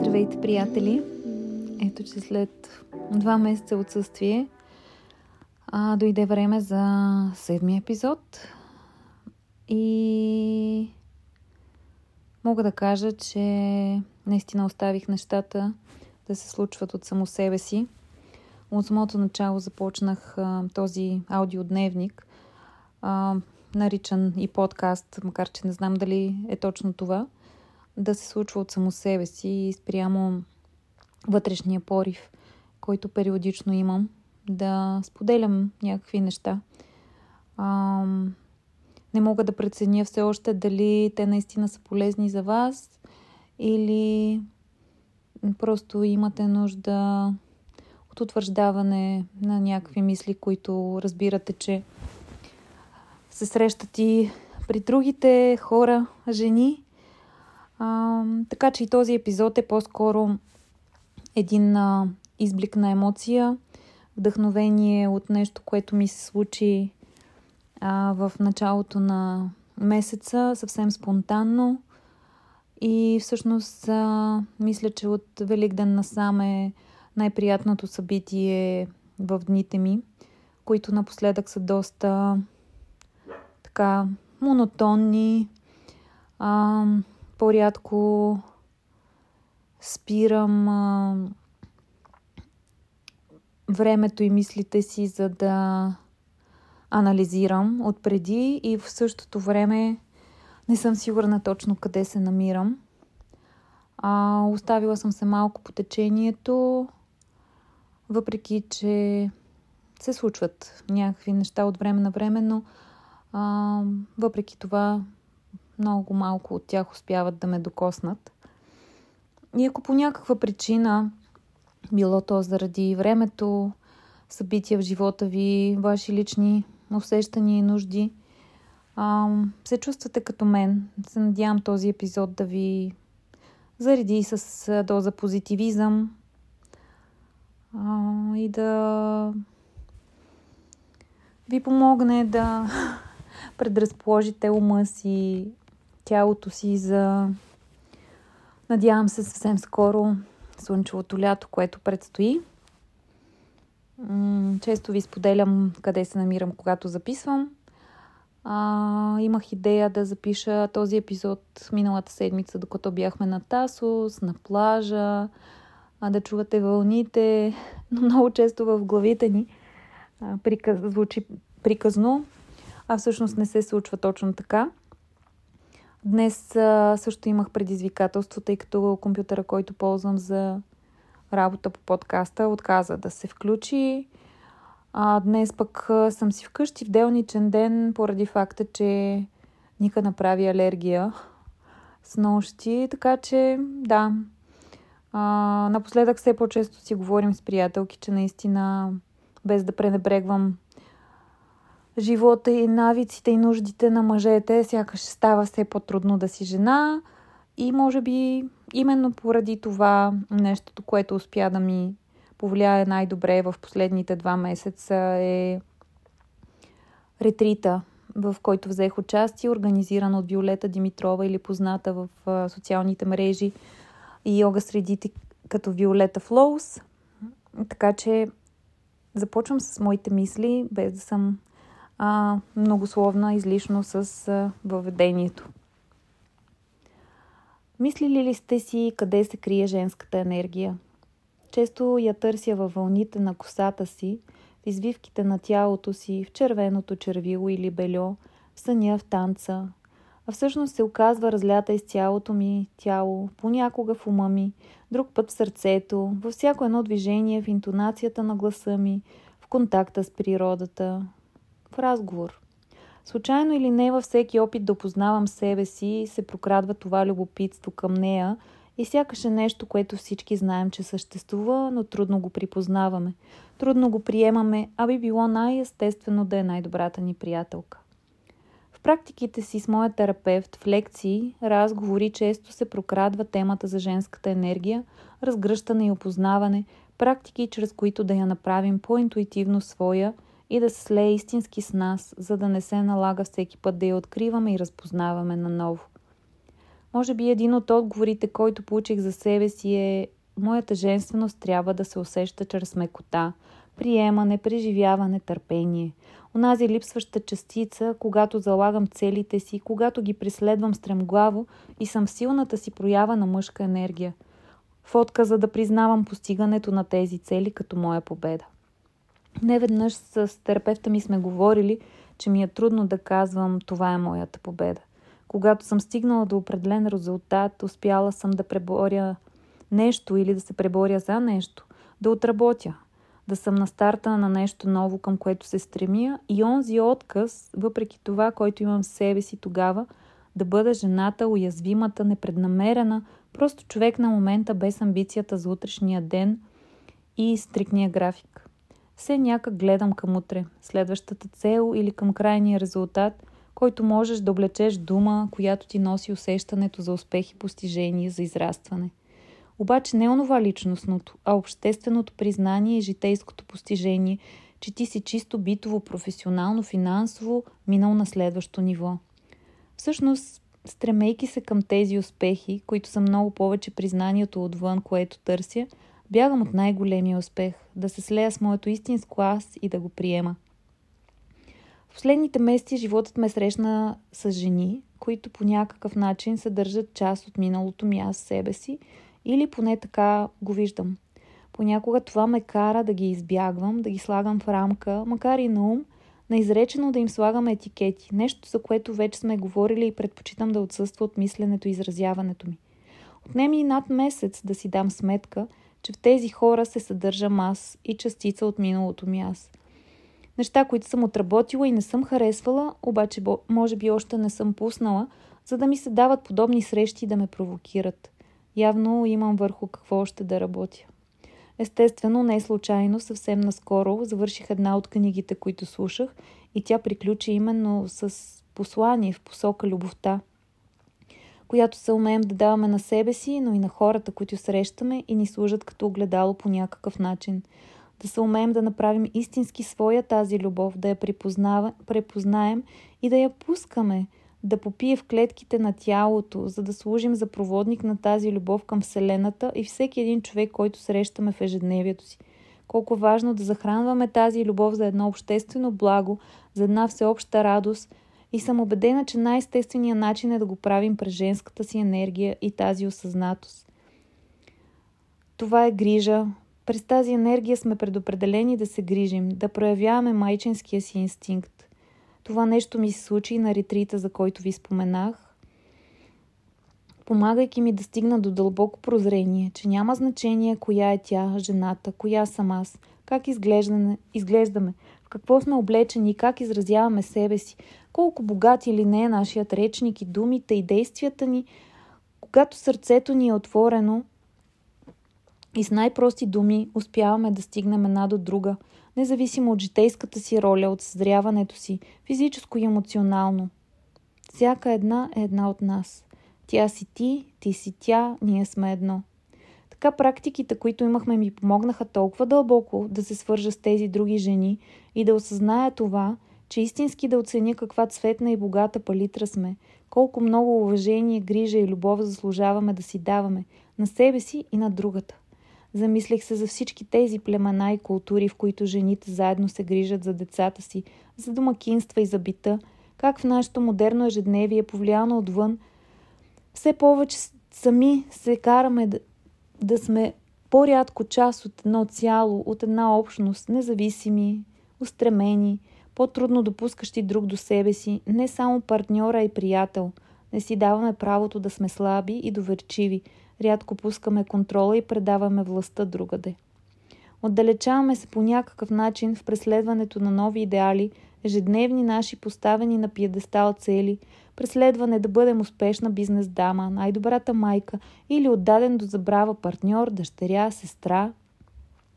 Здравейте, приятели! Ето, че след два месеца отсъствие а, дойде време за седми епизод и мога да кажа, че наистина оставих нещата да се случват от само себе си. От самото начало започнах а, този аудиодневник, а, наричан и подкаст, макар че не знам дали е точно това – да се случва от само себе си и спрямо вътрешния порив, който периодично имам, да споделям някакви неща. А, не мога да преценя все още дали те наистина са полезни за вас или просто имате нужда от утвърждаване на някакви мисли, които разбирате, че се срещат и при другите хора, жени, а, така че и този епизод е по-скоро един а, изблик на емоция, вдъхновение от нещо, което ми се случи а, в началото на месеца, съвсем спонтанно. И всъщност а, мисля, че от Великден насам е най-приятното събитие в дните ми, които напоследък са доста така монотонни. А, по-рядко спирам а, времето и мислите си, за да анализирам отпреди и в същото време не съм сигурна точно къде се намирам. А, оставила съм се малко по течението, въпреки че се случват някакви неща от време на време, но а, въпреки това много малко от тях успяват да ме докоснат. И ако по някаква причина, било то заради времето, събития в живота ви, ваши лични усещания и нужди, се чувствате като мен. Се надявам този епизод да ви зареди с доза позитивизъм и да ви помогне да предразположите ума си тялото си за, надявам се, съвсем скоро слънчевото лято, което предстои. Често ви споделям къде се намирам, когато записвам. А, имах идея да запиша този епизод миналата седмица, докато бяхме на Тасос, на плажа, а, да чувате вълните, но много често в главите ни а, приказ, звучи приказно, а всъщност не се случва точно така. Днес също имах предизвикателство, тъй като компютъра, който ползвам за работа по подкаста, отказа да се включи. А, днес пък съм си вкъщи в делничен ден, поради факта, че Ника направи алергия с нощи, така че да. А, напоследък все по-често си говорим с приятелки, че наистина без да пренебрегвам живота и навиците и нуждите на мъжете сякаш става все по-трудно да си жена и може би именно поради това нещото, което успя да ми повлияе най-добре в последните два месеца е ретрита, в който взех участие, организиран от Виолета Димитрова или позната в социалните мрежи и йога средите като Виолета Флоус. Така че започвам с моите мисли, без да съм а, многословна излишно с а, въведението. Мислили ли сте си къде се крие женската енергия? Често я търся във вълните на косата си, в извивките на тялото си, в червеното червило или бельо, в съня, в танца. А всъщност се оказва разлята из цялото ми тяло, понякога в ума ми, друг път в сърцето, във всяко едно движение, в интонацията на гласа ми, в контакта с природата, в разговор. Случайно или не във всеки опит да опознавам себе си, се прокрадва това любопитство към нея и сякаш е нещо, което всички знаем, че съществува, но трудно го припознаваме. Трудно го приемаме, а би било най-естествено да е най-добрата ни приятелка. В практиките си с моя терапевт, в лекции, разговори често се прокрадва темата за женската енергия, разгръщане и опознаване, практики, чрез които да я направим по-интуитивно своя – и да се слее истински с нас, за да не се налага всеки път да я откриваме и разпознаваме наново. Може би един от отговорите, който получих за себе си е Моята женственост трябва да се усеща чрез мекота, приемане, преживяване, търпение. Онази липсваща частица, когато залагам целите си, когато ги преследвам стремглаво и съм силната си проява на мъжка енергия. В отказа да признавам постигането на тези цели като моя победа. Неведнъж с терапевта ми сме говорили, че ми е трудно да казвам това е моята победа. Когато съм стигнала до определен резултат, успяла съм да преборя нещо или да се преборя за нещо, да отработя, да съм на старта на нещо ново, към което се стремя и онзи отказ, въпреки това, който имам в себе си тогава, да бъда жената, уязвимата, непреднамерена, просто човек на момента без амбицията за утрешния ден и стрикния график. Все някак гледам към утре, следващата цел или към крайния резултат, който можеш да облечеш дума, която ти носи усещането за успех и постижение, за израстване. Обаче не онова личностното, а общественото признание и житейското постижение, че ти си чисто битово, професионално, финансово минал на следващо ниво. Всъщност, стремейки се към тези успехи, които са много повече признанието отвън, което търся, бягам от най-големия успех, да се слея с моето истинско аз и да го приема. В последните месеци животът ме срещна с жени, които по някакъв начин съдържат част от миналото ми аз себе си – или поне така го виждам. Понякога това ме кара да ги избягвам, да ги слагам в рамка, макар и на ум, на изречено да им слагам етикети. Нещо, за което вече сме говорили и предпочитам да отсъства от мисленето и изразяването ми. Отнеми и над месец да си дам сметка, че в тези хора се съдържам аз и частица от миналото ми аз. Неща, които съм отработила и не съм харесвала, обаче може би още не съм пуснала, за да ми се дават подобни срещи и да ме провокират. Явно имам върху какво още да работя. Естествено, не е случайно, съвсем наскоро завърших една от книгите, които слушах и тя приключи именно с послание в посока любовта, която се умеем да даваме на себе си, но и на хората, които срещаме и ни служат като огледало по някакъв начин. Да се умеем да направим истински своя тази любов, да я препознаем и да я пускаме – да попие в клетките на тялото, за да служим за проводник на тази любов към Вселената и всеки един човек, който срещаме в ежедневието си. Колко важно да захранваме тази любов за едно обществено благо, за една всеобща радост и съм убедена, че най-естественият начин е да го правим през женската си енергия и тази осъзнатост. Това е грижа. През тази енергия сме предопределени да се грижим, да проявяваме майчинския си инстинкт. Това нещо ми се случи на ретрита, за който ви споменах, помагайки ми да стигна до дълбоко прозрение, че няма значение коя е тя, жената, коя съм аз, как изглеждаме, в какво сме облечени, как изразяваме себе си, колко богат или не е нашият речник и думите и действията ни, когато сърцето ни е отворено и с най-прости думи успяваме да стигнем една до друга – независимо от житейската си роля, от съзряването си, физическо и емоционално. Всяка една е една от нас. Тя си ти, ти си тя, ние сме едно. Така практиките, които имахме, ми помогнаха толкова дълбоко да се свържа с тези други жени и да осъзная това, че истински да оценя каква цветна и богата палитра сме, колко много уважение, грижа и любов заслужаваме да си даваме на себе си и на другата. Замислих се за всички тези племена и култури, в които жените заедно се грижат за децата си, за домакинства и за бита, как в нашето модерно ежедневие, повлияно отвън, все повече сами се караме да, да сме по-рядко част от едно цяло, от една общност, независими, устремени, по-трудно допускащи друг до себе си, не само партньора и приятел. Не си даваме правото да сме слаби и доверчиви, рядко пускаме контрола и предаваме властта другаде. Отдалечаваме се по някакъв начин в преследването на нови идеали, ежедневни наши поставени на пиедестал цели, преследване да бъдем успешна бизнес дама, най-добрата майка или отдаден до забрава партньор, дъщеря, сестра,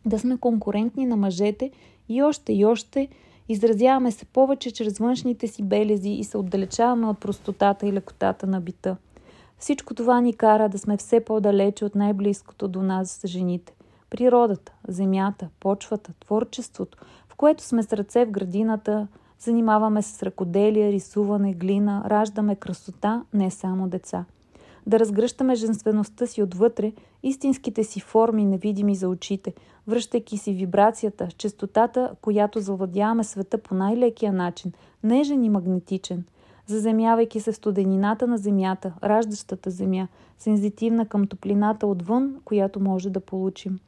да сме конкурентни на мъжете и още и още изразяваме се повече чрез външните си белези и се отдалечаваме от простотата и лекотата на бита – всичко това ни кара да сме все по-далече от най-близкото до нас с жените. Природата, земята, почвата, творчеството, в което сме с ръце в градината, занимаваме се с ръкоделие, рисуване, глина, раждаме красота, не само деца. да разгръщаме женствеността си отвътре, истинските си форми, невидими за очите, връщайки си вибрацията, частотата, която завладяваме света по най-лекия начин, нежен и магнетичен, заземявайки се в студенината на земята, раждащата земя, сензитивна към топлината отвън, която може да получим.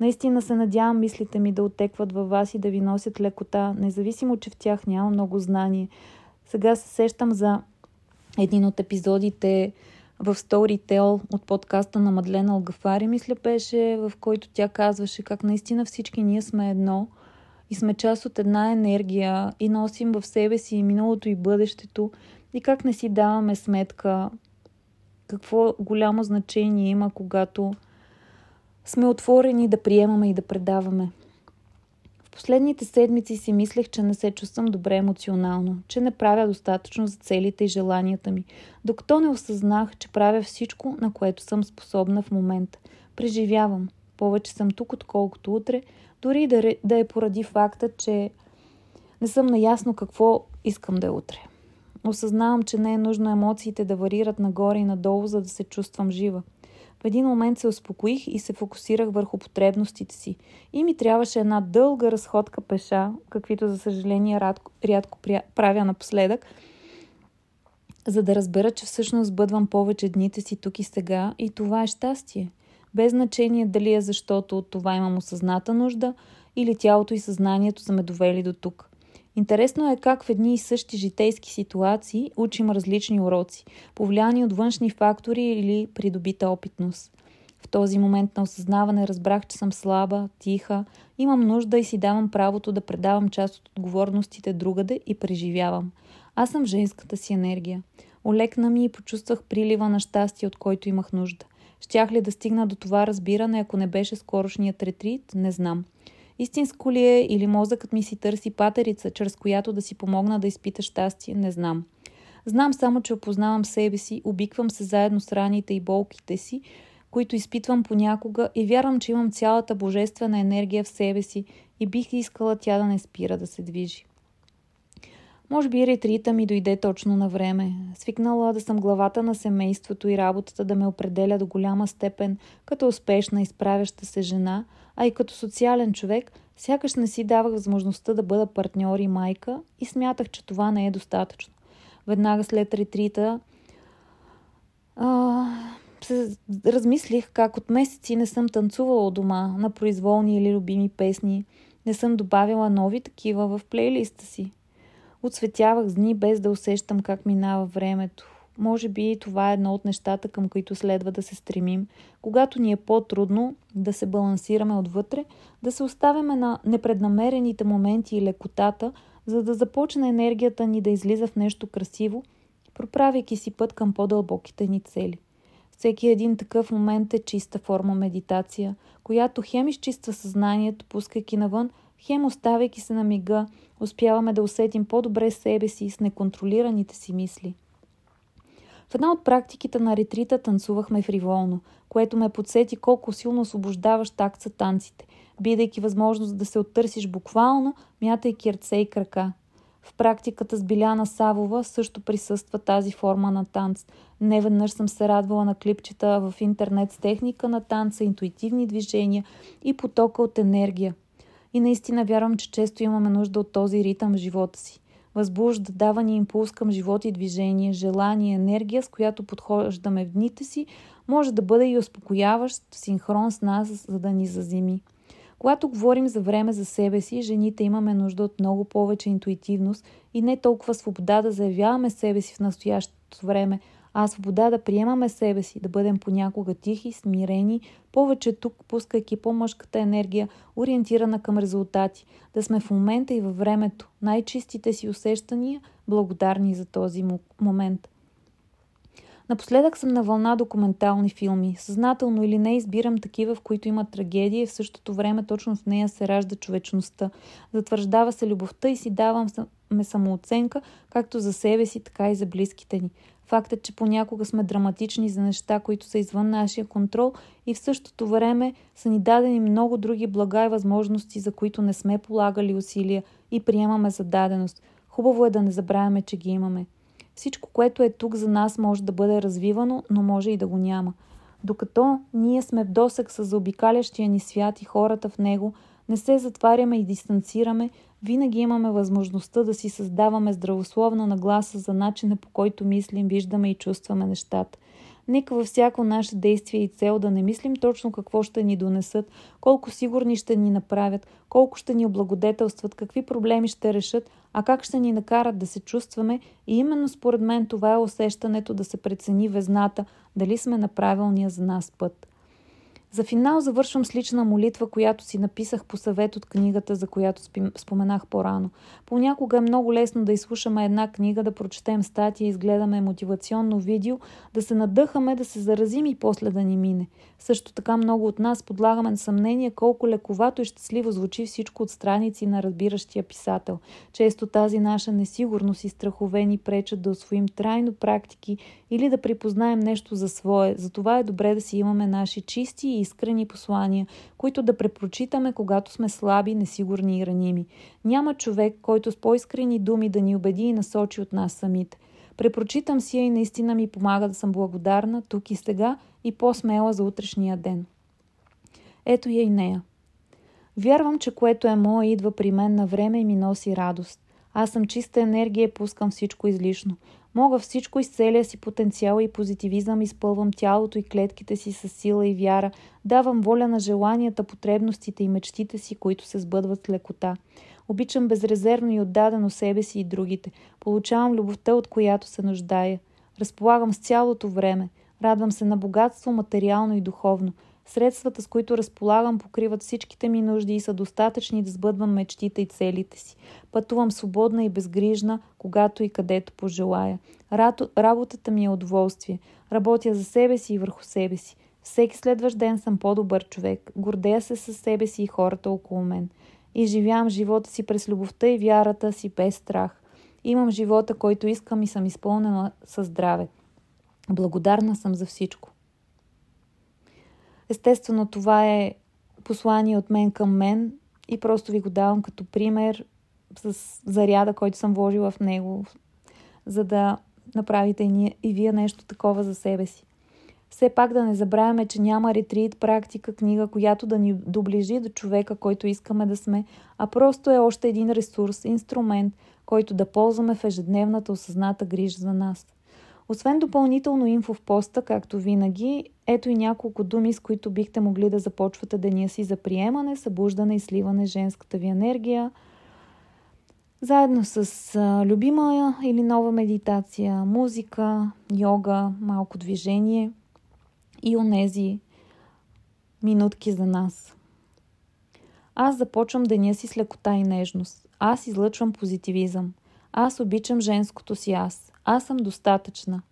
Наистина се надявам мислите ми да отекват във вас и да ви носят лекота, независимо, че в тях няма много знание. Сега се сещам за един от епизодите в Storytel от подкаста на Мадлена Алгафари, мисля беше, в който тя казваше как наистина всички ние сме едно и сме част от една енергия и носим в себе си и миналото и бъдещето и как не си даваме сметка какво голямо значение има, когато сме отворени да приемаме и да предаваме. Последните седмици си мислех, че не се чувствам добре емоционално, че не правя достатъчно за целите и желанията ми, докато не осъзнах, че правя всичко, на което съм способна в момента. Преживявам. Повече съм тук, отколкото утре, дори да, да е поради факта, че не съм наясно какво искам да е утре. Осъзнавам, че не е нужно емоциите да варират нагоре и надолу, за да се чувствам жива. В един момент се успокоих и се фокусирах върху потребностите си. И ми трябваше една дълга разходка пеша, каквито за съжаление рядко, рядко правя напоследък, за да разбера, че всъщност бъдвам повече дните си тук и сега и това е щастие. Без значение дали е защото от това имам осъзната нужда или тялото и съзнанието са ме довели до тук. Интересно е как в едни и същи житейски ситуации учим различни уроци, повлияни от външни фактори или придобита опитност. В този момент на осъзнаване разбрах, че съм слаба, тиха, имам нужда и си давам правото да предавам част от отговорностите другаде и преживявам. Аз съм женската си енергия. Олекна ми и почувствах прилива на щастие, от който имах нужда. Щях ли да стигна до това разбиране, ако не беше скорошният ретрит, не знам. Истинско ли е или мозъкът ми си търси патерица, чрез която да си помогна да изпита щастие, не знам. Знам само, че опознавам себе си, обиквам се заедно с раните и болките си, които изпитвам понякога и вярвам, че имам цялата божествена енергия в себе си и бих искала тя да не спира да се движи. Може би ретрита ми дойде точно на време. Свикнала да съм главата на семейството и работата да ме определя до голяма степен като успешна и справяща се жена – а и като социален човек, сякаш не си давах възможността да бъда партньор и майка и смятах, че това не е достатъчно. Веднага след ретрита а, се размислих как от месеци не съм танцувала у дома на произволни или любими песни, не съм добавила нови такива в плейлиста си. Отсветявах дни без да усещам как минава времето. Може би това е едно от нещата, към които следва да се стремим, когато ни е по-трудно да се балансираме отвътре, да се оставяме на непреднамерените моменти и лекотата, за да започне енергията ни да излиза в нещо красиво, проправяйки си път към по-дълбоките ни цели. Всеки един такъв момент е чиста форма медитация, която хем изчиства съзнанието, пускайки навън, хем оставяйки се на мига, успяваме да усетим по-добре себе си с неконтролираните си мисли. В една от практиките на ретрита танцувахме фриволно, което ме подсети колко силно освобождаващ акт са танците, бидейки възможност да се оттърсиш буквално, мятайки ръце и крака. В практиката с Биляна Савова също присъства тази форма на танц. Не веднъж съм се радвала на клипчета в интернет с техника на танца, интуитивни движения и потока от енергия. И наистина вярвам, че често имаме нужда от този ритъм в живота си възбужда, дава ни импулс към живот и движение, желание, енергия, с която подхождаме в дните си, може да бъде и успокояващ синхрон с нас, за да ни зазими. Когато говорим за време за себе си, жените имаме нужда от много повече интуитивност и не толкова свобода да заявяваме себе си в настоящото време, а свобода да приемаме себе си, да бъдем понякога тихи, смирени, повече тук, пускайки по-мъжката енергия, ориентирана към резултати, да сме в момента и във времето, най-чистите си усещания, благодарни за този момент. Напоследък съм на вълна документални филми. Съзнателно или не избирам такива, в които има трагедия и в същото време точно в нея се ражда човечността. Затвърждава се любовта и си давам самооценка, както за себе си, така и за близките ни. Фактът, че понякога сме драматични за неща, които са извън нашия контрол и в същото време са ни дадени много други блага и възможности, за които не сме полагали усилия и приемаме за даденост. Хубаво е да не забравяме, че ги имаме. Всичко, което е тук за нас, може да бъде развивано, но може и да го няма. Докато ние сме в досък с заобикалящия ни свят и хората в него, не се затваряме и дистанцираме, винаги имаме възможността да си създаваме здравословна нагласа за начина по който мислим, виждаме и чувстваме нещата – Нека във всяко наше действие и цел да не мислим точно какво ще ни донесат, колко сигурни ще ни направят, колко ще ни облагодетелстват, какви проблеми ще решат, а как ще ни накарат да се чувстваме и именно според мен това е усещането да се прецени везната, дали сме на правилния за нас път. За финал завършвам с лична молитва, която си написах по съвет от книгата, за която споменах по-рано. Понякога е много лесно да изслушаме една книга, да прочетем статия, изгледаме мотивационно видео, да се надъхаме, да се заразим и после да ни мине. Също така много от нас подлагаме на съмнение колко лековато и щастливо звучи всичко от страници на разбиращия писател. Често тази наша несигурност и страхове ни пречат да освоим трайно практики или да припознаем нещо за свое. Затова е добре да си имаме наши чисти и искрени послания, които да препрочитаме, когато сме слаби, несигурни и раними. Няма човек, който с по-искрени думи да ни убеди и насочи от нас самите. Препрочитам си я и наистина ми помага да съм благодарна тук и сега и по-смела за утрешния ден. Ето я и нея. Вярвам, че което е мое идва при мен на време и ми носи радост. Аз съм чиста енергия и пускам всичко излишно. Мога всичко из целия си потенциал и позитивизъм, изпълвам тялото и клетките си с сила и вяра, давам воля на желанията, потребностите и мечтите си, които се сбъдват с лекота. Обичам безрезервно и отдадено себе си и другите. Получавам любовта, от която се нуждая. Разполагам с цялото време. Радвам се на богатство, материално и духовно – Средствата, с които разполагам, покриват всичките ми нужди и са достатъчни да сбъдвам мечтите и целите си. Пътувам свободна и безгрижна, когато и където пожелая. Работата ми е удоволствие. Работя за себе си и върху себе си. Всеки следващ ден съм по-добър човек. Гордея се със себе си и хората около мен. И живявам живота си през любовта и вярата си без страх. Имам живота, който искам и съм изпълнена със здраве. Благодарна съм за всичко. Естествено, това е послание от мен към мен и просто ви го давам като пример с заряда, който съм вложила в него, за да направите и, вие нещо такова за себе си. Все пак да не забравяме, че няма ретрит, практика, книга, която да ни доближи до човека, който искаме да сме, а просто е още един ресурс, инструмент, който да ползваме в ежедневната осъзната грижа за нас – освен допълнително инфо в поста, както винаги, ето и няколко думи, с които бихте могли да започвате деня си за приемане, събуждане и сливане женската ви енергия, заедно с любима или нова медитация, музика, йога, малко движение и онези минутки за нас. Аз започвам деня си с лекота и нежност. Аз излъчвам позитивизъм. Аз обичам женското си аз. Аз съм достатъчна.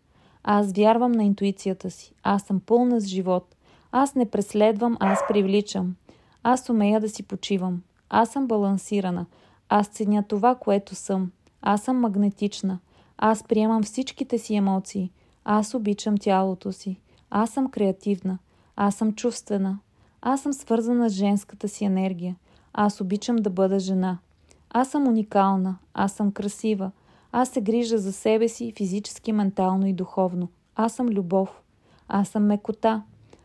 Аз вярвам на интуицията си. Аз съм пълна с живот. Аз не преследвам, аз привличам. Аз умея да си почивам. Аз съм балансирана. Аз ценя това, което съм. Аз съм магнетична. Аз приемам всичките си емоции. Аз обичам тялото си. Аз съм креативна. Аз съм чувствена. Аз съм свързана с женската си енергия. Аз обичам да бъда жена. Аз съм уникална. Аз съм красива. Аз се грижа за себе си физически, ментално и духовно. Аз съм любов. Аз съм мекота.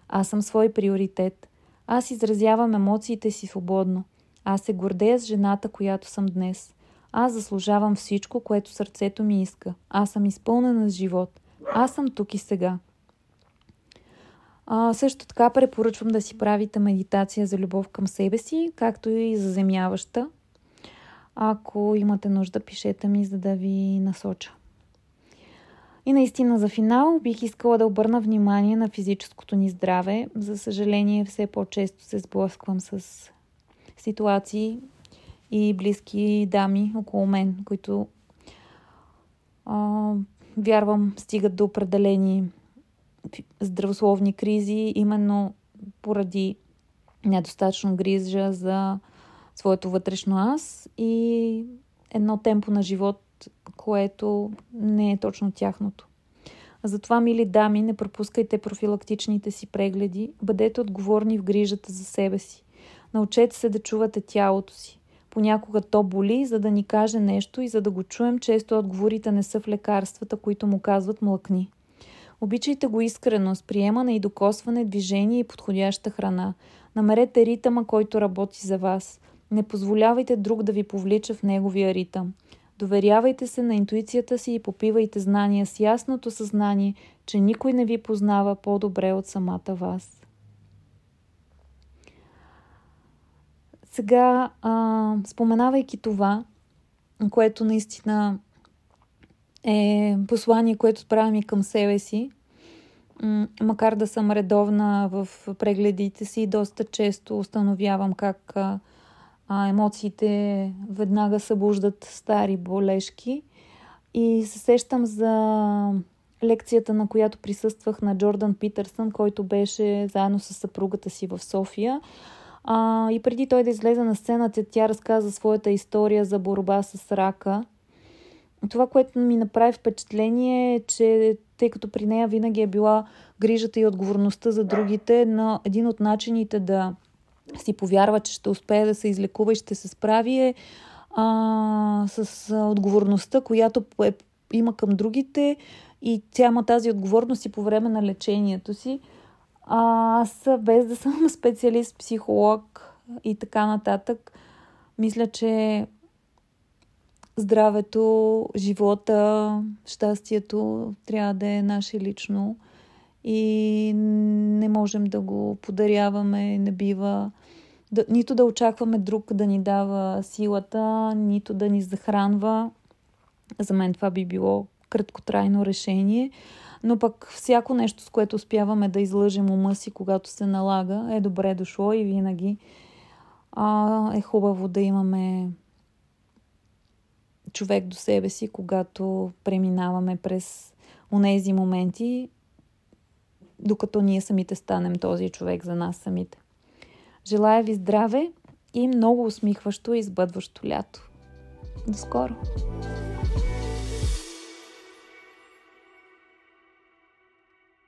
Аз съм свой приоритет. Аз изразявам емоциите си свободно. Аз се гордея с жената, която съм днес. Аз заслужавам всичко, което сърцето ми иска. Аз съм изпълнена с живот. Аз съм тук и сега. А, също така препоръчвам да си правите медитация за любов към себе си, както и заземяваща, ако имате нужда, пишете ми, за да ви насоча. И наистина за финал бих искала да обърна внимание на физическото ни здраве. За съжаление, все по-често се сблъсквам с ситуации и близки дами около мен, които а, вярвам стигат до определени здравословни кризи, именно поради недостатъчно грижа за своето вътрешно аз и едно темпо на живот, което не е точно тяхното. Затова, мили дами, не пропускайте профилактичните си прегледи, бъдете отговорни в грижата за себе си. Научете се да чувате тялото си. Понякога то боли, за да ни каже нещо и за да го чуем, често отговорите не са в лекарствата, които му казват млъкни. Обичайте го искрено, с приемане и докосване, движение и подходяща храна. Намерете ритъма, който работи за вас. Не позволявайте друг да ви повлича в неговия ритъм. Доверявайте се на интуицията си и попивайте знания с ясното съзнание, че никой не ви познава по-добре от самата вас. Сега, а, споменавайки това, което наистина е послание, което правим и към себе си, макар да съм редовна в прегледите си, доста често установявам как а, емоциите веднага събуждат стари болешки. И се сещам за лекцията, на която присъствах на Джордан Питърсън, който беше заедно с съпругата си в София. А, и преди той да излезе на сцената, тя разказа своята история за борба с рака. Това, което ми направи впечатление е, че тъй като при нея винаги е била грижата и отговорността за другите, но един от начините да си повярва, че ще успее да се излекува и ще се справи е а, с отговорността, която е, има към другите и тя има тази отговорност и по време на лечението си. А, аз без да съм специалист, психолог и така нататък, мисля, че здравето, живота, щастието трябва да е наше лично и не можем да го подаряваме, не бива да, нито да очакваме друг да ни дава силата, нито да ни захранва. За мен това би било краткотрайно решение. Но пък всяко нещо, с което успяваме да излъжем ума си, когато се налага, е добре дошло и винаги а, е хубаво да имаме човек до себе си, когато преминаваме през онези моменти, докато ние самите станем този човек за нас самите. Желая ви здраве и много усмихващо и избъдващо лято. До скоро!